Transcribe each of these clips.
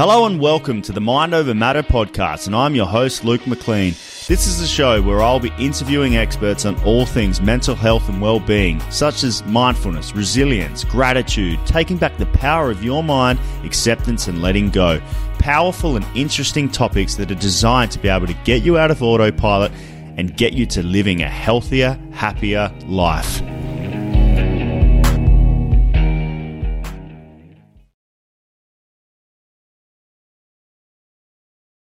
Hello and welcome to the Mind Over Matter podcast, and I'm your host, Luke McLean. This is a show where I'll be interviewing experts on all things mental health and well being, such as mindfulness, resilience, gratitude, taking back the power of your mind, acceptance, and letting go. Powerful and interesting topics that are designed to be able to get you out of autopilot and get you to living a healthier, happier life.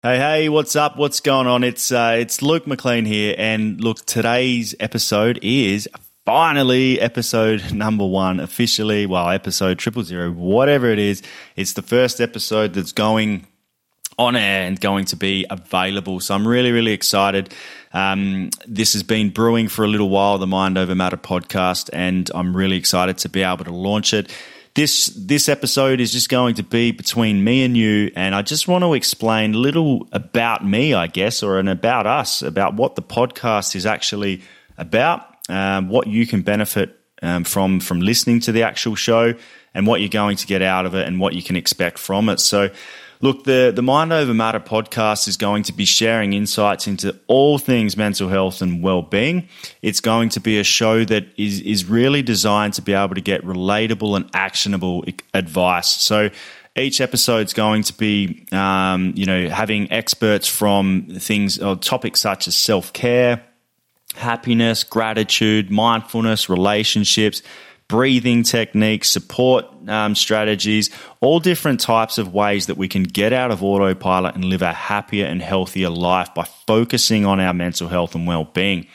Hey, hey, what's up? What's going on? It's uh, it's Luke McLean here, and look, today's episode is finally episode number one officially. Well, episode triple zero, whatever it is. It's the first episode that's going on air and going to be available. So I'm really, really excited. Um, this has been brewing for a little while, the Mind Over Matter podcast, and I'm really excited to be able to launch it. This this episode is just going to be between me and you, and I just want to explain a little about me, I guess, or an about us, about what the podcast is actually about, um, what you can benefit um, from from listening to the actual show, and what you're going to get out of it, and what you can expect from it. So. Look, the, the Mind Over Matter podcast is going to be sharing insights into all things mental health and well-being. It's going to be a show that is, is really designed to be able to get relatable and actionable advice. So each episode is going to be, um, you know, having experts from things or topics such as self-care, happiness, gratitude, mindfulness, relationships, breathing techniques, support um, strategies, all different types of ways that we can get out of autopilot and live a happier and healthier life by focusing on our mental health and well being.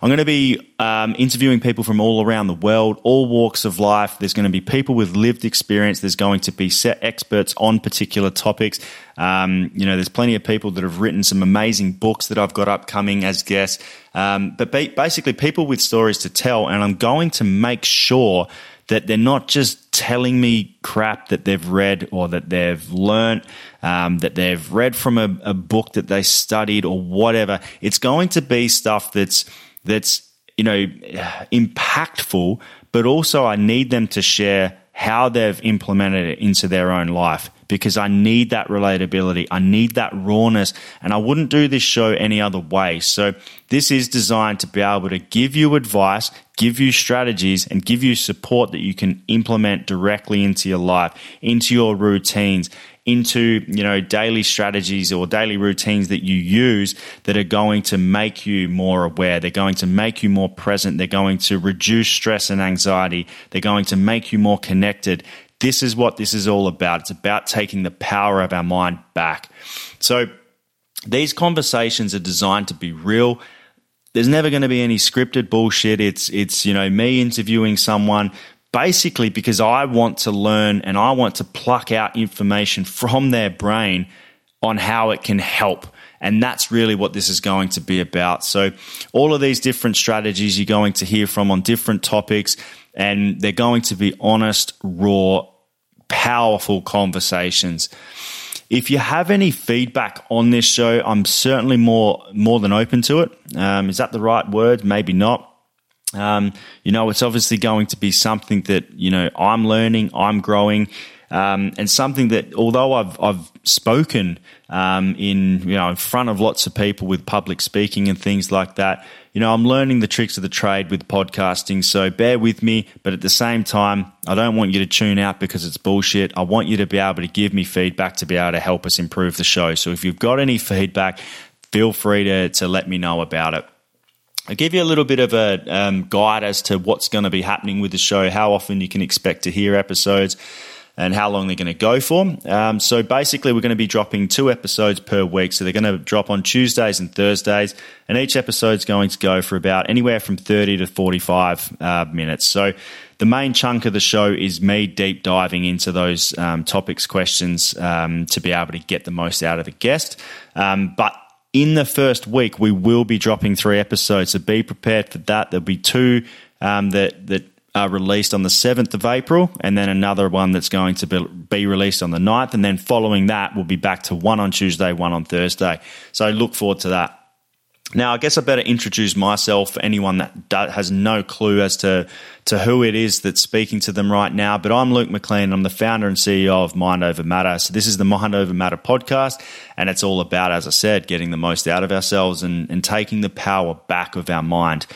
I'm going to be um, interviewing people from all around the world, all walks of life. There's going to be people with lived experience. There's going to be set experts on particular topics. Um, you know, there's plenty of people that have written some amazing books that I've got upcoming as guests. Um, but ba- basically, people with stories to tell, and I'm going to make sure that they're not just telling me crap that they've read or that they've learned, um, that they've read from a, a book that they studied or whatever. It's going to be stuff that's that's you know impactful, but also I need them to share how they've implemented it into their own life because I need that relatability. I need that rawness and I wouldn't do this show any other way. So this is designed to be able to give you advice, give you strategies and give you support that you can implement directly into your life, into your routines, into you know daily strategies or daily routines that you use that are going to make you more aware. They're going to make you more present. They're going to reduce stress and anxiety. They're going to make you more connected. This is what this is all about. It's about taking the power of our mind back. So these conversations are designed to be real. There's never going to be any scripted bullshit. It's it's you know me interviewing someone basically because I want to learn and I want to pluck out information from their brain on how it can help. And that's really what this is going to be about. So, all of these different strategies you're going to hear from on different topics, and they're going to be honest, raw, powerful conversations. If you have any feedback on this show, I'm certainly more more than open to it. Um, is that the right word? Maybe not. Um, you know, it's obviously going to be something that you know I'm learning, I'm growing, um, and something that although I've I've spoken um, in you know in front of lots of people with public speaking and things like that, you know, I'm learning the tricks of the trade with podcasting. So bear with me, but at the same time, I don't want you to tune out because it's bullshit. I want you to be able to give me feedback to be able to help us improve the show. So if you've got any feedback, feel free to to let me know about it. I give you a little bit of a um, guide as to what's going to be happening with the show, how often you can expect to hear episodes, and how long they're going to go for. Um, so basically, we're going to be dropping two episodes per week. So they're going to drop on Tuesdays and Thursdays, and each episode is going to go for about anywhere from 30 to 45 uh, minutes. So the main chunk of the show is me deep diving into those um, topics, questions um, to be able to get the most out of the guest. Um, but in the first week, we will be dropping three episodes, so be prepared for that. There'll be two um, that that are released on the 7th of April, and then another one that's going to be, be released on the 9th. And then following that, we'll be back to one on Tuesday, one on Thursday. So look forward to that. Now, I guess I better introduce myself for anyone that has no clue as to, to who it is that's speaking to them right now. But I'm Luke McLean. I'm the founder and CEO of Mind Over Matter. So this is the Mind Over Matter podcast, and it's all about, as I said, getting the most out of ourselves and, and taking the power back of our mind.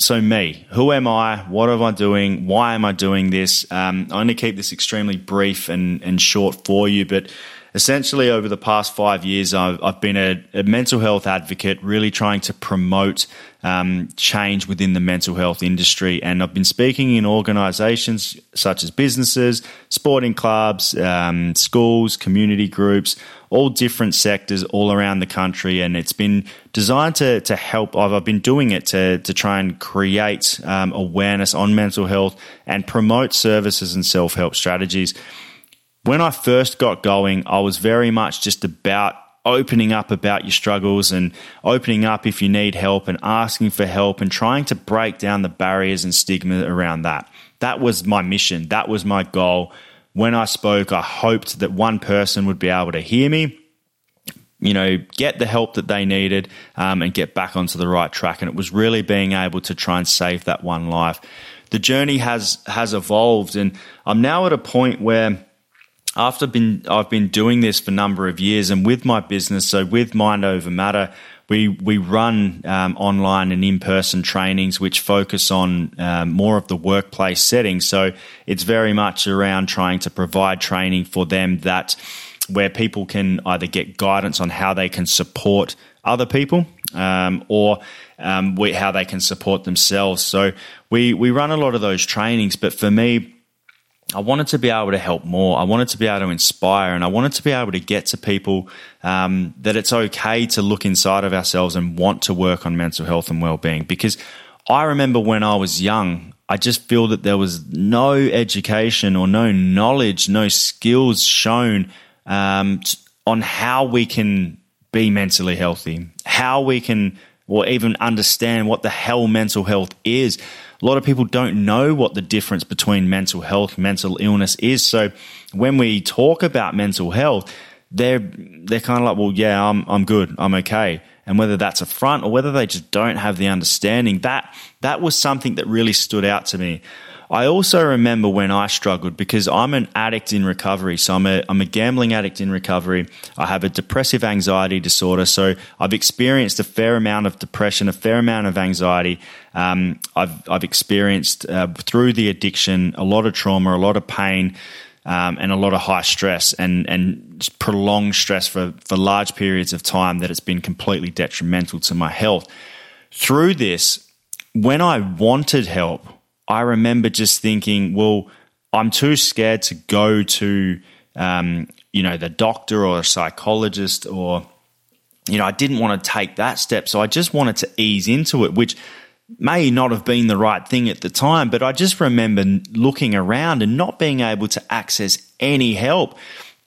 So, me, who am I? What am I doing? Why am I doing this? Um, I'm going to keep this extremely brief and, and short for you, but essentially over the past five years, I've, I've been a, a, mental health advocate, really trying to promote um, change within the mental health industry. And I've been speaking in organizations such as businesses, sporting clubs, um, schools, community groups, all different sectors all around the country. And it's been designed to, to help. I've been doing it to, to try and create um, awareness on mental health and promote services and self help strategies when I first got going, I was very much just about opening up about your struggles and opening up if you need help and asking for help and trying to break down the barriers and stigma around that. That was my mission. That was my goal. When I spoke, I hoped that one person would be able to hear me, you know, get the help that they needed um, and get back onto the right track. And it was really being able to try and save that one life. The journey has has evolved, and I'm now at a point where after been I've been doing this for a number of years, and with my business, so with Mind Over Matter, we we run um, online and in person trainings which focus on um, more of the workplace setting. So it's very much around trying to provide training for them that where people can either get guidance on how they can support other people um, or um, we, how they can support themselves. So we we run a lot of those trainings, but for me I wanted to be able to help more. I wanted to be able to inspire, and I wanted to be able to get to people um, that it's okay to look inside of ourselves and want to work on mental health and well-being. Because I remember when I was young, I just feel that there was no education or no knowledge, no skills shown um, on how we can be mentally healthy, how we can, or even understand what the hell mental health is a lot of people don't know what the difference between mental health, mental illness is. So when we talk about mental health, they're they're kind of like, well, yeah, I'm I'm good, I'm okay. And whether that's a front or whether they just don't have the understanding, that that was something that really stood out to me. I also remember when I struggled because I'm an addict in recovery. So I'm a, I'm a gambling addict in recovery. I have a depressive anxiety disorder. So I've experienced a fair amount of depression, a fair amount of anxiety. Um, I've, I've experienced uh, through the addiction a lot of trauma, a lot of pain. Um, and a lot of high stress and, and prolonged stress for, for large periods of time that it's been completely detrimental to my health. Through this, when I wanted help, I remember just thinking, well, I'm too scared to go to, um, you know, the doctor or a psychologist or, you know, I didn't want to take that step. So I just wanted to ease into it, which may not have been the right thing at the time, but I just remember looking around and not being able to access any help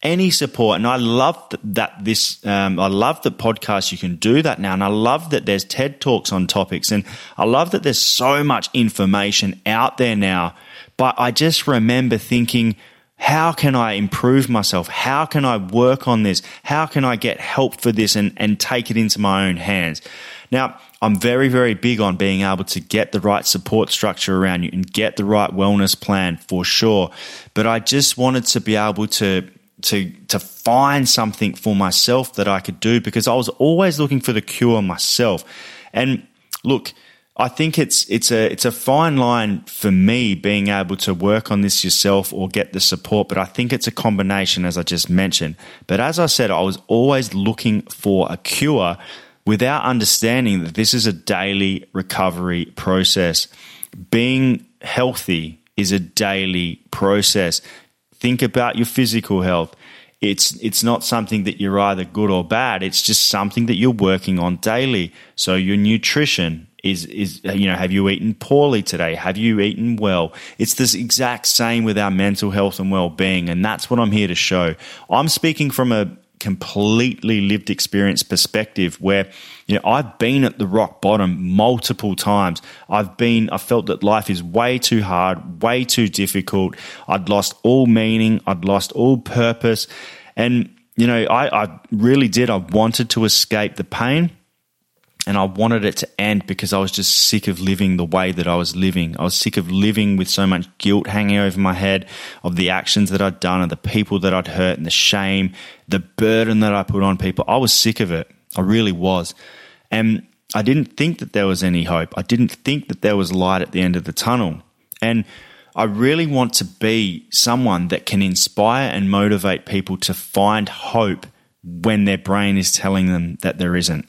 any support. And I love that this, um, I love the podcast you can do that now. And I love that there's TED Talks on topics. And I love that there's so much information out there now. But I just remember thinking, how can I improve myself? How can I work on this? How can I get help for this and, and take it into my own hands? Now, I'm very, very big on being able to get the right support structure around you and get the right wellness plan for sure. But I just wanted to be able to to to find something for myself that I could do because I was always looking for the cure myself. And look, I think it's it's a it's a fine line for me being able to work on this yourself or get the support, but I think it's a combination as I just mentioned. But as I said, I was always looking for a cure without understanding that this is a daily recovery process. Being healthy is a daily process. Think about your physical health. It's it's not something that you're either good or bad. It's just something that you're working on daily. So your nutrition is is uh, you know have you eaten poorly today? Have you eaten well? It's this exact same with our mental health and well-being and that's what I'm here to show. I'm speaking from a completely lived experience perspective where you know I've been at the rock bottom multiple times. I've been I felt that life is way too hard, way too difficult. I'd lost all meaning, I'd lost all purpose and you know I, I really did I wanted to escape the pain and I wanted it to end because I was just sick of living the way that I was living. I was sick of living with so much guilt hanging over my head of the actions that I'd done and the people that I'd hurt and the shame, the burden that I put on people. I was sick of it. I really was. And I didn't think that there was any hope. I didn't think that there was light at the end of the tunnel. And I really want to be someone that can inspire and motivate people to find hope when their brain is telling them that there isn't.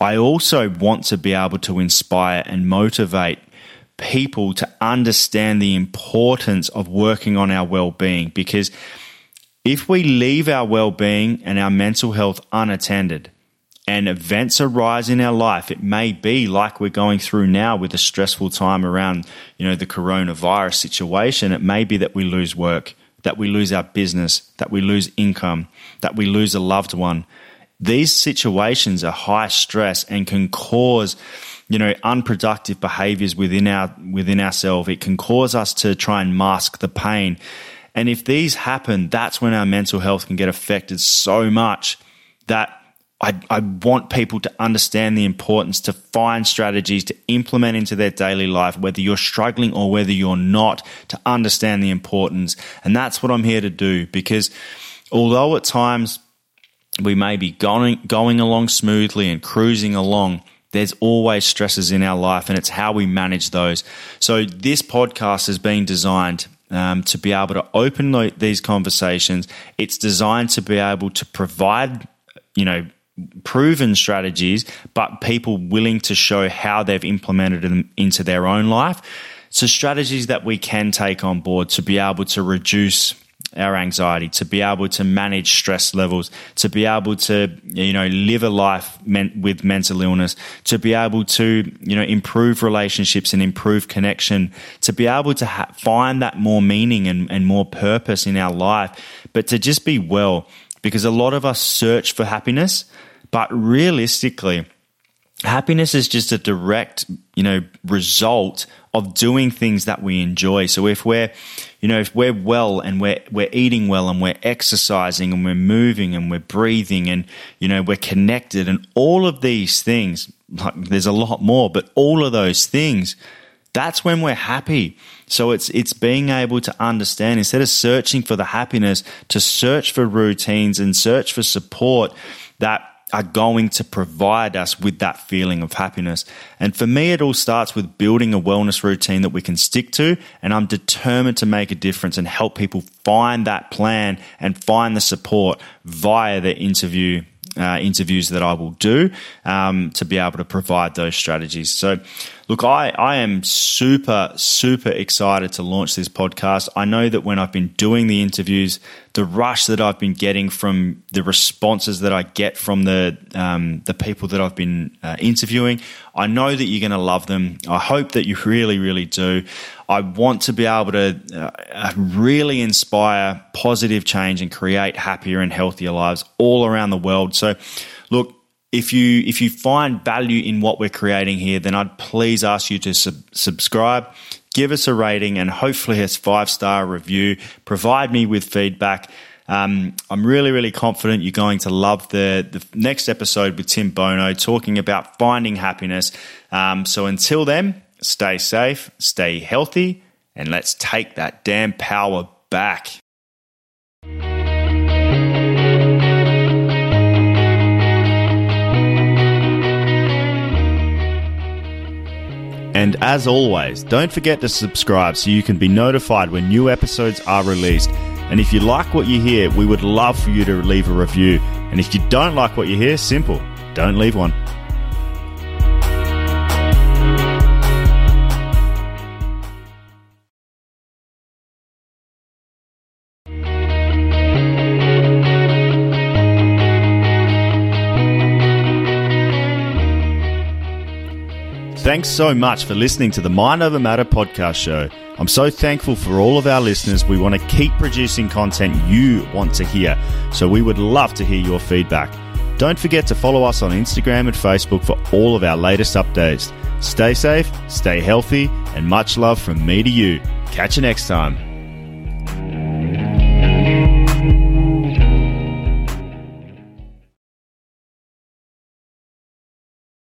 I also want to be able to inspire and motivate people to understand the importance of working on our well being because if we leave our well being and our mental health unattended, and events arise in our life, it may be like we're going through now with a stressful time around, you know, the coronavirus situation. It may be that we lose work, that we lose our business, that we lose income, that we lose a loved one. These situations are high stress and can cause, you know, unproductive behaviors within our within ourselves. It can cause us to try and mask the pain. And if these happen, that's when our mental health can get affected so much that I, I want people to understand the importance to find strategies to implement into their daily life, whether you're struggling or whether you're not, to understand the importance. And that's what I'm here to do because although at times we may be going, going along smoothly and cruising along, there's always stresses in our life and it's how we manage those. So this podcast has been designed um, to be able to open these conversations. It's designed to be able to provide, you know, proven strategies, but people willing to show how they've implemented them into their own life. So, strategies that we can take on board to be able to reduce our anxiety, to be able to manage stress levels, to be able to, you know, live a life with mental illness, to be able to, you know, improve relationships and improve connection, to be able to ha- find that more meaning and, and more purpose in our life, but to just be well. Because a lot of us search for happiness, but realistically, happiness is just a direct, you know, result of doing things that we enjoy. So if we're, you know, if we're well and we're we're eating well and we're exercising and we're moving and we're breathing and you know we're connected and all of these things, like there's a lot more, but all of those things, that's when we're happy. So it's it's being able to understand instead of searching for the happiness, to search for routines and search for support that are going to provide us with that feeling of happiness. And for me, it all starts with building a wellness routine that we can stick to. And I'm determined to make a difference and help people find that plan and find the support via the interview uh, interviews that I will do um, to be able to provide those strategies. So, look, I, I am super, super excited to launch this podcast. I know that when I've been doing the interviews, the rush that I've been getting from the responses that I get from the um, the people that I've been uh, interviewing, I know that you're going to love them. I hope that you really, really do. I want to be able to uh, really inspire positive change and create happier and healthier lives all around the world. So, if you if you find value in what we're creating here, then I'd please ask you to sub- subscribe, give us a rating, and hopefully a five star review. Provide me with feedback. Um, I'm really, really confident you're going to love the, the next episode with Tim Bono talking about finding happiness. Um, so until then, stay safe, stay healthy, and let's take that damn power back. And as always, don't forget to subscribe so you can be notified when new episodes are released. And if you like what you hear, we would love for you to leave a review. And if you don't like what you hear, simple, don't leave one. Thanks so much for listening to the Mind Over Matter podcast show. I'm so thankful for all of our listeners. We want to keep producing content you want to hear, so we would love to hear your feedback. Don't forget to follow us on Instagram and Facebook for all of our latest updates. Stay safe, stay healthy, and much love from me to you. Catch you next time.